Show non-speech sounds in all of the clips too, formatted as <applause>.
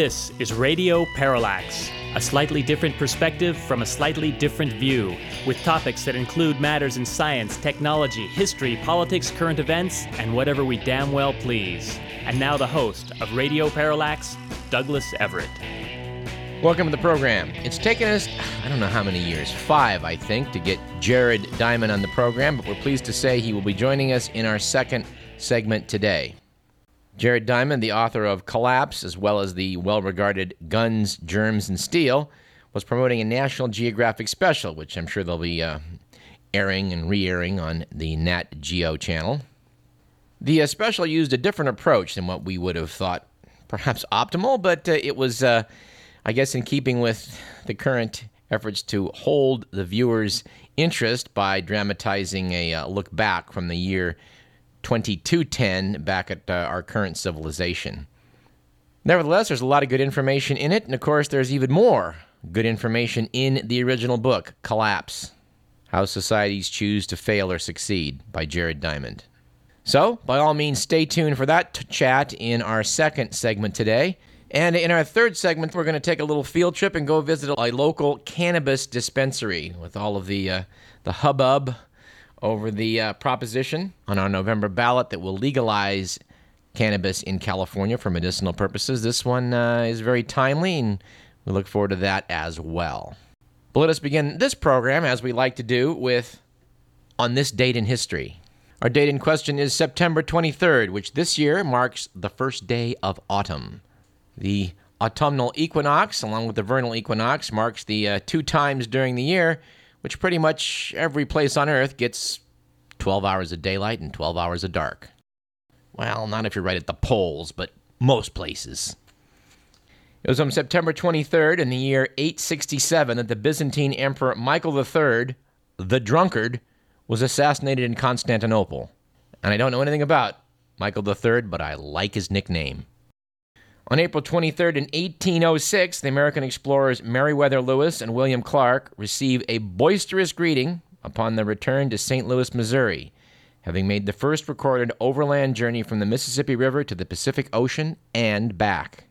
This is Radio Parallax, a slightly different perspective from a slightly different view, with topics that include matters in science, technology, history, politics, current events, and whatever we damn well please. And now the host of Radio Parallax, Douglas Everett. Welcome to the program. It's taken us, I don't know how many years, five, I think, to get Jared Diamond on the program, but we're pleased to say he will be joining us in our second segment today. Jared Diamond, the author of Collapse, as well as the well regarded Guns, Germs, and Steel, was promoting a National Geographic special, which I'm sure they'll be uh, airing and re airing on the Nat Geo channel. The uh, special used a different approach than what we would have thought perhaps optimal, but uh, it was, uh, I guess, in keeping with the current efforts to hold the viewer's interest by dramatizing a uh, look back from the year 2210 back at uh, our current civilization. Nevertheless, there's a lot of good information in it, and of course, there's even more good information in the original book, Collapse How Societies Choose to Fail or Succeed by Jared Diamond. So, by all means, stay tuned for that t- chat in our second segment today. And in our third segment, we're going to take a little field trip and go visit a local cannabis dispensary with all of the, uh, the hubbub over the uh, proposition on our November ballot that will legalize cannabis in California for medicinal purposes. This one uh, is very timely, and we look forward to that as well. But let us begin this program, as we like to do, with On This Date in History. Our date in question is September 23rd, which this year marks the first day of autumn. The autumnal equinox, along with the vernal equinox, marks the uh, two times during the year which pretty much every place on Earth gets 12 hours of daylight and 12 hours of dark. Well, not if you're right at the poles, but most places. It was on September 23rd in the year 867 that the Byzantine Emperor Michael III, the drunkard, was assassinated in Constantinople. And I don't know anything about Michael III, but I like his nickname. On April 23rd in 1806, the American explorers Meriwether Lewis and William Clark received a boisterous greeting upon their return to St. Louis, Missouri, having made the first recorded overland journey from the Mississippi River to the Pacific Ocean and back.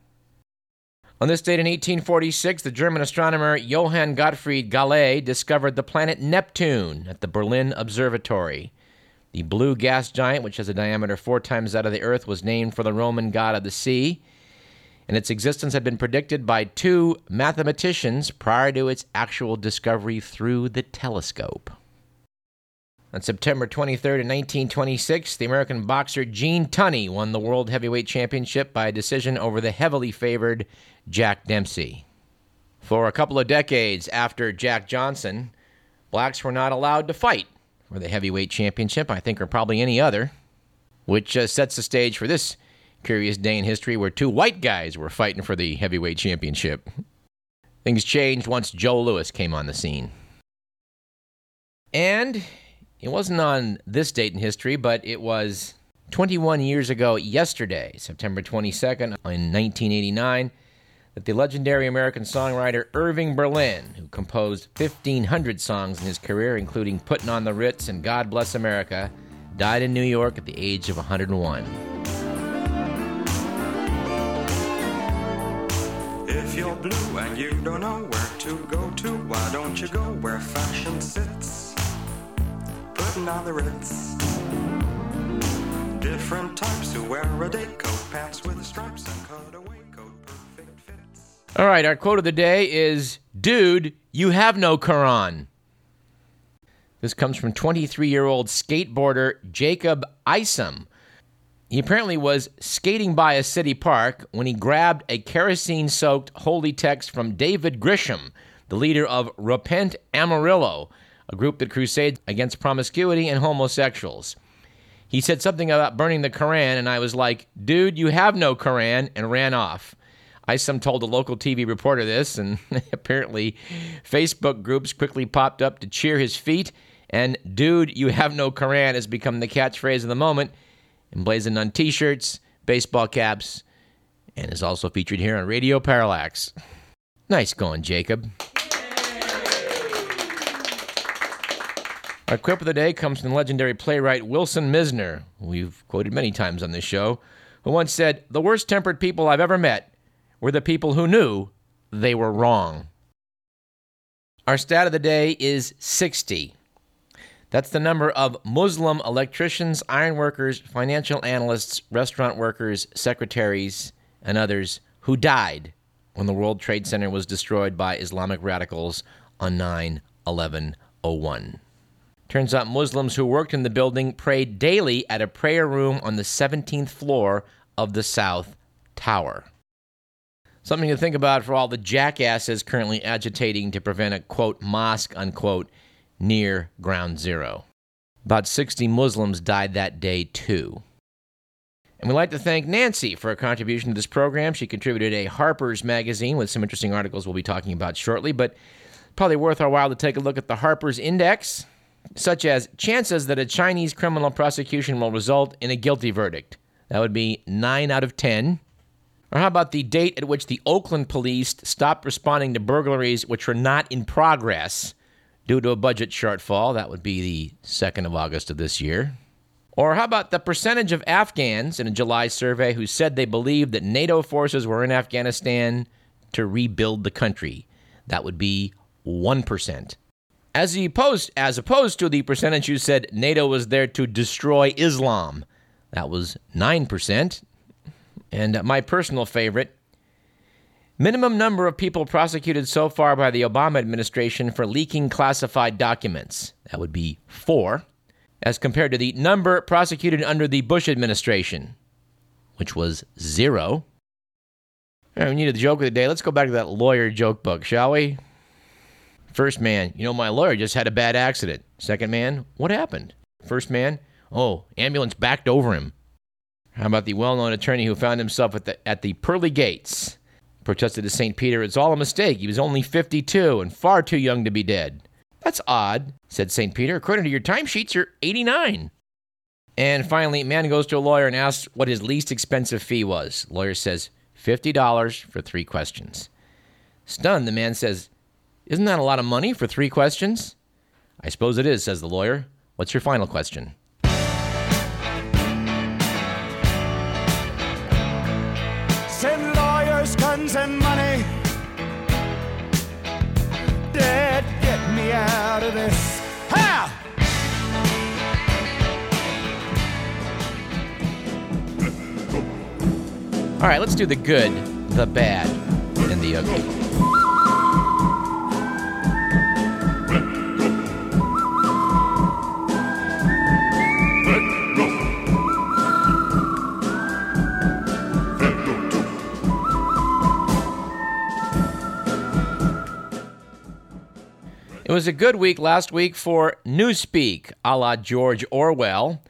On this date in 1846, the German astronomer Johann Gottfried Galle discovered the planet Neptune at the Berlin Observatory. The blue gas giant, which has a diameter four times that of the Earth, was named for the Roman god of the sea and its existence had been predicted by two mathematicians prior to its actual discovery through the telescope. On September 23rd, 1926, the American boxer Gene Tunney won the World Heavyweight Championship by a decision over the heavily favored Jack Dempsey. For a couple of decades after Jack Johnson, blacks were not allowed to fight for the heavyweight championship, I think, or probably any other, which uh, sets the stage for this Curious day in history where two white guys were fighting for the heavyweight championship. Things changed once Joe Louis came on the scene. And it wasn't on this date in history, but it was 21 years ago yesterday, September 22nd, in 1989, that the legendary American songwriter Irving Berlin, who composed 1,500 songs in his career, including Putting on the Ritz and God Bless America, died in New York at the age of 101. You're blue and you don't know where to go to, why don't you go where fashion sits? Putting on the ritz. Different types who wear a day coat, pants with stripes and cutaway coat, perfect fits. All right, our quote of the day is Dude, you have no Quran. This comes from 23 year old skateboarder Jacob Isom, he apparently was skating by a city park when he grabbed a kerosene soaked holy text from David Grisham, the leader of Repent Amarillo, a group that crusades against promiscuity and homosexuals. He said something about burning the Koran, and I was like, dude, you have no Koran, and ran off. I Isom told a local TV reporter this, and <laughs> apparently Facebook groups quickly popped up to cheer his feat, and dude, you have no Koran has become the catchphrase of the moment emblazoned on t shirts, baseball caps, and is also featured here on Radio Parallax. Nice going, Jacob. Our quip of the day comes from the legendary playwright Wilson Mizner, who we've quoted many times on this show, who once said, The worst tempered people I've ever met were the people who knew they were wrong. Our stat of the day is 60. That's the number of Muslim electricians, ironworkers, financial analysts, restaurant workers, secretaries, and others who died when the World Trade Center was destroyed by Islamic radicals on 9 11 01. Turns out Muslims who worked in the building prayed daily at a prayer room on the 17th floor of the South Tower. Something to think about for all the jackasses currently agitating to prevent a quote mosque unquote near ground zero. About 60 Muslims died that day too. And we'd like to thank Nancy for her contribution to this program. She contributed a Harper's magazine with some interesting articles we'll be talking about shortly, but probably worth our while to take a look at the Harper's Index, such as chances that a Chinese criminal prosecution will result in a guilty verdict. That would be 9 out of 10. Or how about the date at which the Oakland police stopped responding to burglaries which were not in progress due to a budget shortfall? That would be the 2nd of August of this year. Or how about the percentage of Afghans in a July survey who said they believed that NATO forces were in Afghanistan to rebuild the country? That would be 1%. As opposed, as opposed to the percentage who said NATO was there to destroy Islam. That was 9%. And my personal favorite minimum number of people prosecuted so far by the Obama administration for leaking classified documents. That would be four, as compared to the number prosecuted under the Bush administration, which was zero. All right, we need a joke of the day. Let's go back to that lawyer joke book, shall we? First man, you know, my lawyer just had a bad accident. Second man, what happened? First man, oh, ambulance backed over him. How about the well known attorney who found himself at the, at the pearly gates? Protested to St. Peter, it's all a mistake. He was only 52 and far too young to be dead. That's odd, said St. Peter. According to your timesheets, you're 89. And finally, man goes to a lawyer and asks what his least expensive fee was. Lawyer says, $50 for three questions. Stunned, the man says, Isn't that a lot of money for three questions? I suppose it is, says the lawyer. What's your final question? And money. Get me out of this. All right, let's do the good, the bad, and the ugly. It was a good week last week for Newspeak, a la George Orwell.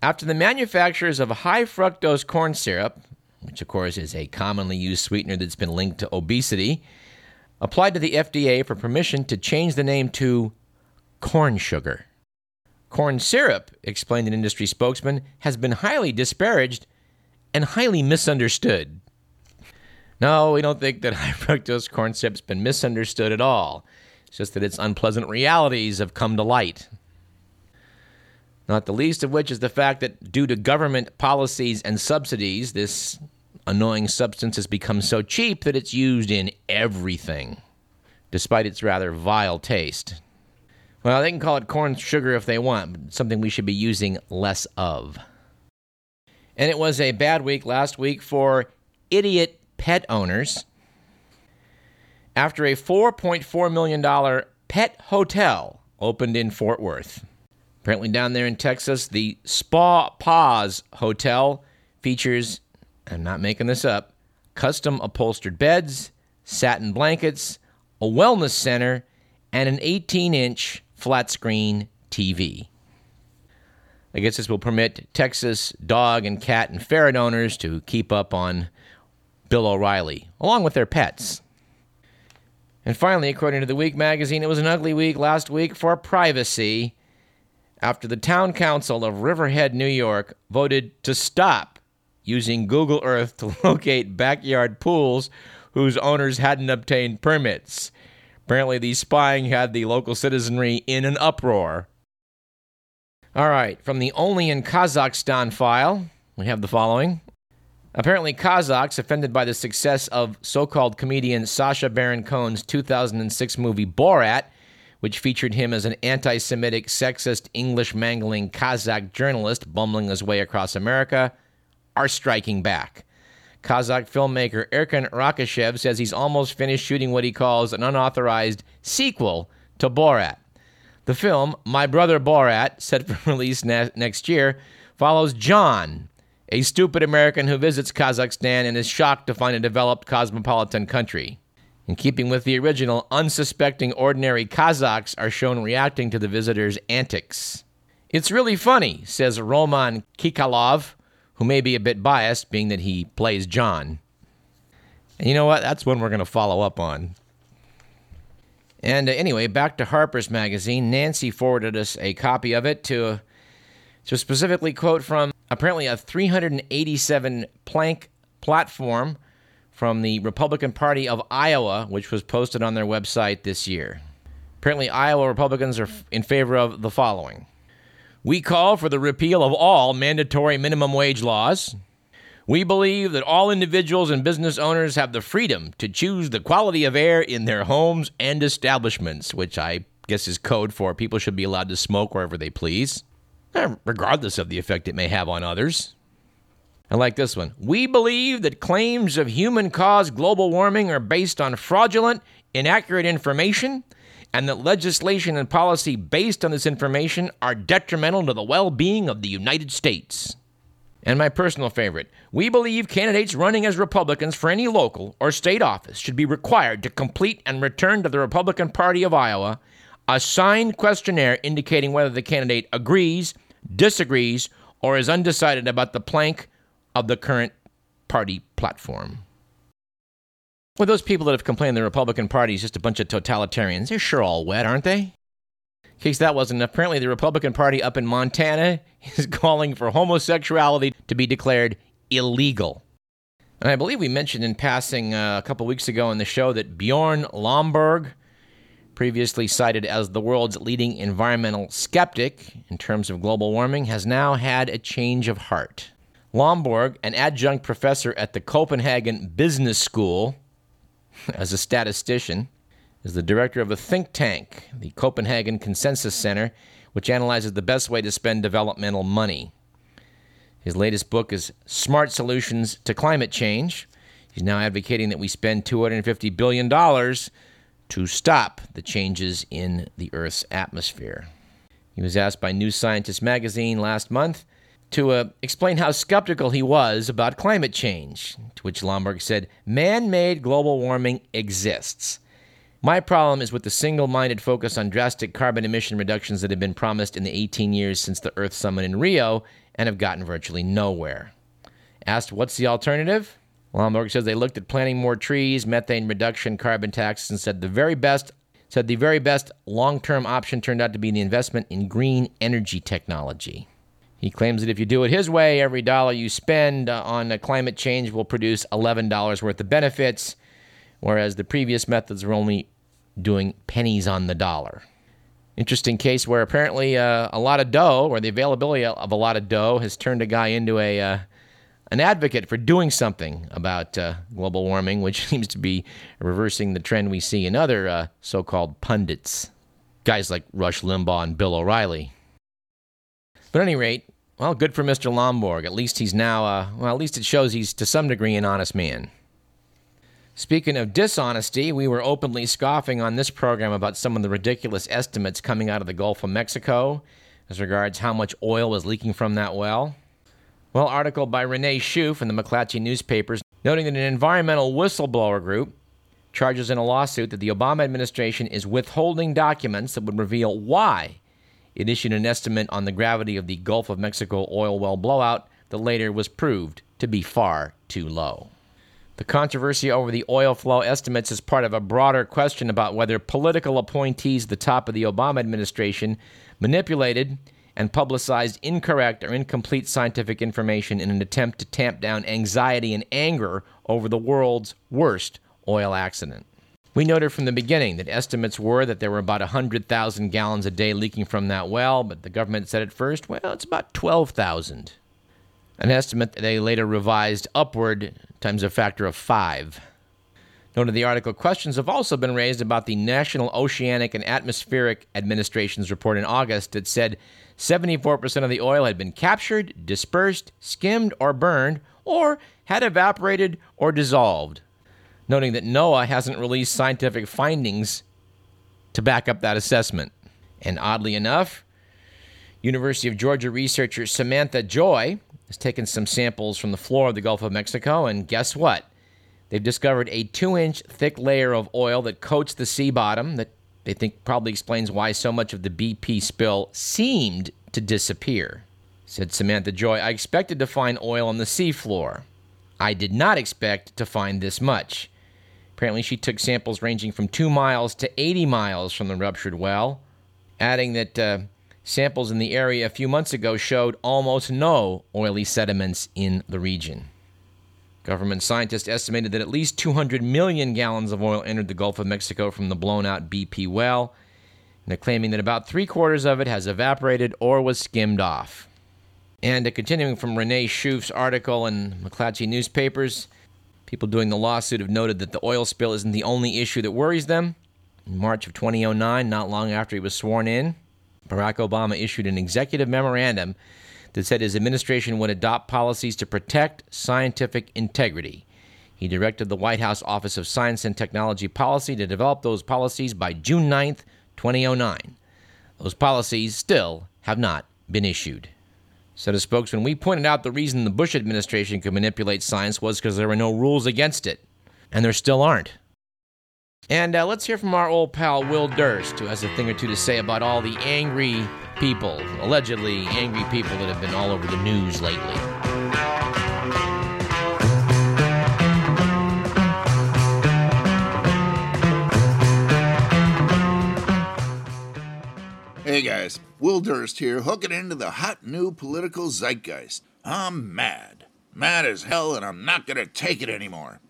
After the manufacturers of high fructose corn syrup, which of course is a commonly used sweetener that's been linked to obesity, applied to the FDA for permission to change the name to corn sugar. Corn syrup, explained an industry spokesman, has been highly disparaged and highly misunderstood. No, we don't think that <laughs> high fructose corn syrup's been misunderstood at all. It's just that its unpleasant realities have come to light. Not the least of which is the fact that due to government policies and subsidies, this annoying substance has become so cheap that it's used in everything, despite its rather vile taste. Well, they can call it corn sugar if they want, but something we should be using less of. And it was a bad week last week for idiot pet owners after a $4.4 million pet hotel opened in Fort Worth. Apparently, down there in Texas, the Spa Paws Hotel features, I'm not making this up, custom upholstered beds, satin blankets, a wellness center, and an 18 inch flat screen TV. I guess this will permit Texas dog and cat and ferret owners to keep up on Bill O'Reilly, along with their pets. And finally, according to the Week magazine, it was an ugly week last week for privacy after the town council of Riverhead, New York, voted to stop using Google Earth to <laughs> locate backyard pools whose owners hadn't obtained permits. Apparently, the spying had the local citizenry in an uproar. All right, from the Only in Kazakhstan file, we have the following Apparently, Kazakhs, offended by the success of so called comedian Sacha Baron Cohen's 2006 movie Borat, which featured him as an anti Semitic, sexist, English mangling Kazakh journalist bumbling his way across America, are striking back. Kazakh filmmaker Erkin Rakishev says he's almost finished shooting what he calls an unauthorized sequel to Borat. The film, My Brother Borat, set for <laughs> release ne- next year, follows John, a stupid American who visits Kazakhstan and is shocked to find a developed cosmopolitan country. In keeping with the original, unsuspecting ordinary Kazakhs are shown reacting to the visitor's antics. It's really funny, says Roman Kikalov, who may be a bit biased, being that he plays John. And you know what? That's one we're going to follow up on. And uh, anyway, back to Harper's Magazine. Nancy forwarded us a copy of it to, to specifically quote from apparently a 387 plank platform from the Republican Party of Iowa, which was posted on their website this year. Apparently, Iowa Republicans are in favor of the following We call for the repeal of all mandatory minimum wage laws. We believe that all individuals and business owners have the freedom to choose the quality of air in their homes and establishments, which I guess is code for people should be allowed to smoke wherever they please. Eh, regardless of the effect it may have on others. I like this one. We believe that claims of human caused global warming are based on fraudulent, inaccurate information, and that legislation and policy based on this information are detrimental to the well being of the United States. And my personal favorite we believe candidates running as Republicans for any local or state office should be required to complete and return to the Republican Party of Iowa a signed questionnaire indicating whether the candidate agrees, disagrees, or is undecided about the plank of the current party platform. Well, those people that have complained the Republican Party is just a bunch of totalitarians, they're sure all wet, aren't they? In case that wasn't apparently the Republican Party up in Montana <laughs> is calling for homosexuality to be declared illegal. And I believe we mentioned in passing uh, a couple weeks ago on the show that Bjorn Lomborg, previously cited as the world's leading environmental skeptic in terms of global warming, has now had a change of heart. Lomborg, an adjunct professor at the Copenhagen Business School, <laughs> as a statistician, is the director of a think tank, the Copenhagen Consensus Center, which analyzes the best way to spend developmental money. His latest book is Smart Solutions to Climate Change. He's now advocating that we spend $250 billion to stop the changes in the Earth's atmosphere. He was asked by New Scientist magazine last month to uh, explain how skeptical he was about climate change, to which Lomborg said, Man made global warming exists. My problem is with the single minded focus on drastic carbon emission reductions that have been promised in the 18 years since the Earth Summit in Rio and have gotten virtually nowhere. Asked what's the alternative? Lomborg says they looked at planting more trees, methane reduction, carbon taxes, and said the very best said the very best long-term option turned out to be the investment in green energy technology. He claims that if you do it his way, every dollar you spend uh, on climate change will produce $11 worth of benefits, whereas the previous methods were only doing pennies on the dollar. Interesting case where apparently uh, a lot of dough, or the availability of a lot of dough, has turned a guy into a uh, an advocate for doing something about uh, global warming, which <laughs> seems to be reversing the trend we see in other uh, so called pundits, guys like Rush Limbaugh and Bill O'Reilly. But at any rate, well, good for Mr. Lomborg. At least he's now, uh, well, at least it shows he's to some degree an honest man. Speaking of dishonesty, we were openly scoffing on this program about some of the ridiculous estimates coming out of the Gulf of Mexico as regards how much oil was leaking from that well. Well, article by Renee Schoof in the McClatchy newspapers noting that an environmental whistleblower group charges in a lawsuit that the Obama administration is withholding documents that would reveal why it issued an estimate on the gravity of the Gulf of Mexico oil well blowout that later was proved to be far too low. The controversy over the oil flow estimates is part of a broader question about whether political appointees at the top of the Obama administration manipulated and publicized incorrect or incomplete scientific information in an attempt to tamp down anxiety and anger over the world's worst oil accident. We noted from the beginning that estimates were that there were about 100,000 gallons a day leaking from that well, but the government said at first, well, it's about 12,000. an estimate that they later revised upward times a factor of five. Noted the article, questions have also been raised about the National Oceanic and Atmospheric Administration's report in August that said 74% of the oil had been captured, dispersed, skimmed, or burned, or had evaporated or dissolved. Noting that NOAA hasn't released scientific findings to back up that assessment. And oddly enough, University of Georgia researcher Samantha Joye has taken some samples from the floor of the Gulf of Mexico, and guess what? They've discovered a two inch thick layer of oil that coats the sea bottom that they think probably explains why so much of the BP spill seemed to disappear. Said Samantha Joye, I expected to find oil on the seafloor. I did not expect to find this much. Apparently, she took samples ranging from 2 miles to 80 miles from the ruptured well, adding that uh, samples in the area a few months ago showed almost no oily sediments in the region. Government scientists estimated that at least 200 million gallons of oil entered the Gulf of Mexico from the blown out BP well, and they're claiming that about three quarters of it has evaporated or was skimmed off. And continuing from Renee Schoof's article in McClatchy newspapers, people doing the lawsuit have noted that the oil spill isn't the only issue that worries them. In March of 2009, not long after he was sworn in, Barack Obama issued an executive memorandum that said his administration would adopt policies to protect scientific integrity. He directed the White House Office of Science and Technology Policy to develop those policies by June 9, 2009. Those policies still have not been issued. Said a spokesman, we pointed out the reason the Bush administration could manipulate science was because there were no rules against it. And there still aren't. And uh, let's hear from our old pal Will Durst, who has a thing or two to say about all the angry people, allegedly angry people that have been all over the news lately. Hey guys, Will Durst here, hooking into the hot new political zeitgeist. I'm mad. Mad as hell, and I'm not gonna take it anymore.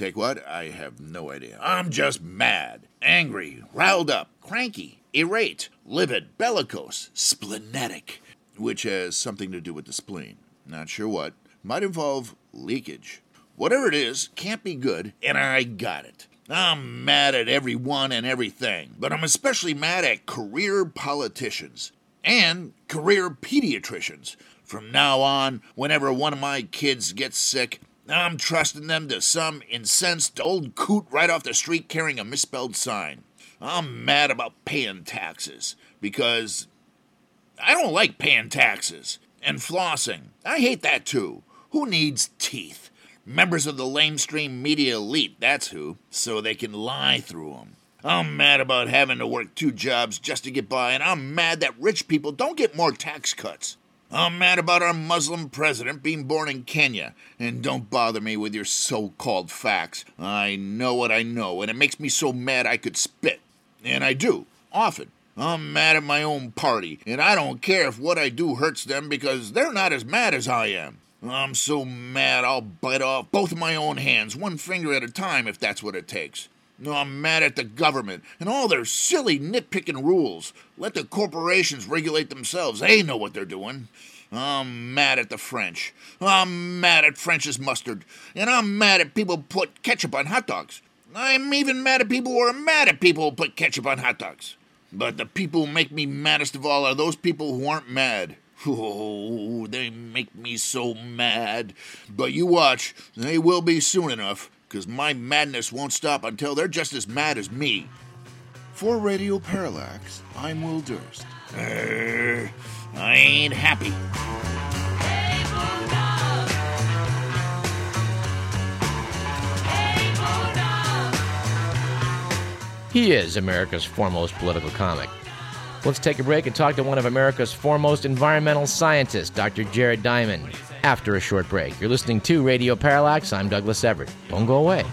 Take what? I have no idea. I'm just mad, angry, riled up, cranky, irate, livid, bellicose, splenetic, which has something to do with the spleen. Not sure what. Might involve leakage. Whatever it is, can't be good, and I got it. I'm mad at everyone and everything, but I'm especially mad at career politicians and career pediatricians. From now on, whenever one of my kids gets sick, I'm trusting them to some incensed old coot right off the street carrying a misspelled sign. I'm mad about paying taxes because I don't like paying taxes. And flossing. I hate that too. Who needs teeth? Members of the lamestream media elite, that's who, so they can lie through them. I'm mad about having to work two jobs just to get by, and I'm mad that rich people don't get more tax cuts. I'm mad about our Muslim president being born in Kenya. And don't bother me with your so called facts. I know what I know, and it makes me so mad I could spit. And I do, often. I'm mad at my own party, and I don't care if what I do hurts them because they're not as mad as I am. I'm so mad I'll bite off both of my own hands, one finger at a time, if that's what it takes. No, I'm mad at the government and all their silly nitpicking rules. Let the corporations regulate themselves. They know what they're doing. I'm mad at the French. I'm mad at French's mustard. And I'm mad at people who put ketchup on hot dogs. I'm even mad at people who are mad at people who put ketchup on hot dogs. But the people who make me maddest of all are those people who aren't mad. <laughs> Oh, they make me so mad. But you watch, they will be soon enough because my madness won't stop until they're just as mad as me. For Radio Parallax, I'm Will Durst. Uh, I ain't happy. He is America's foremost political comic. Let's take a break and talk to one of America's foremost environmental scientists, Dr. Jared Diamond, after a short break. You're listening to Radio Parallax. I'm Douglas Everett. Don't go away.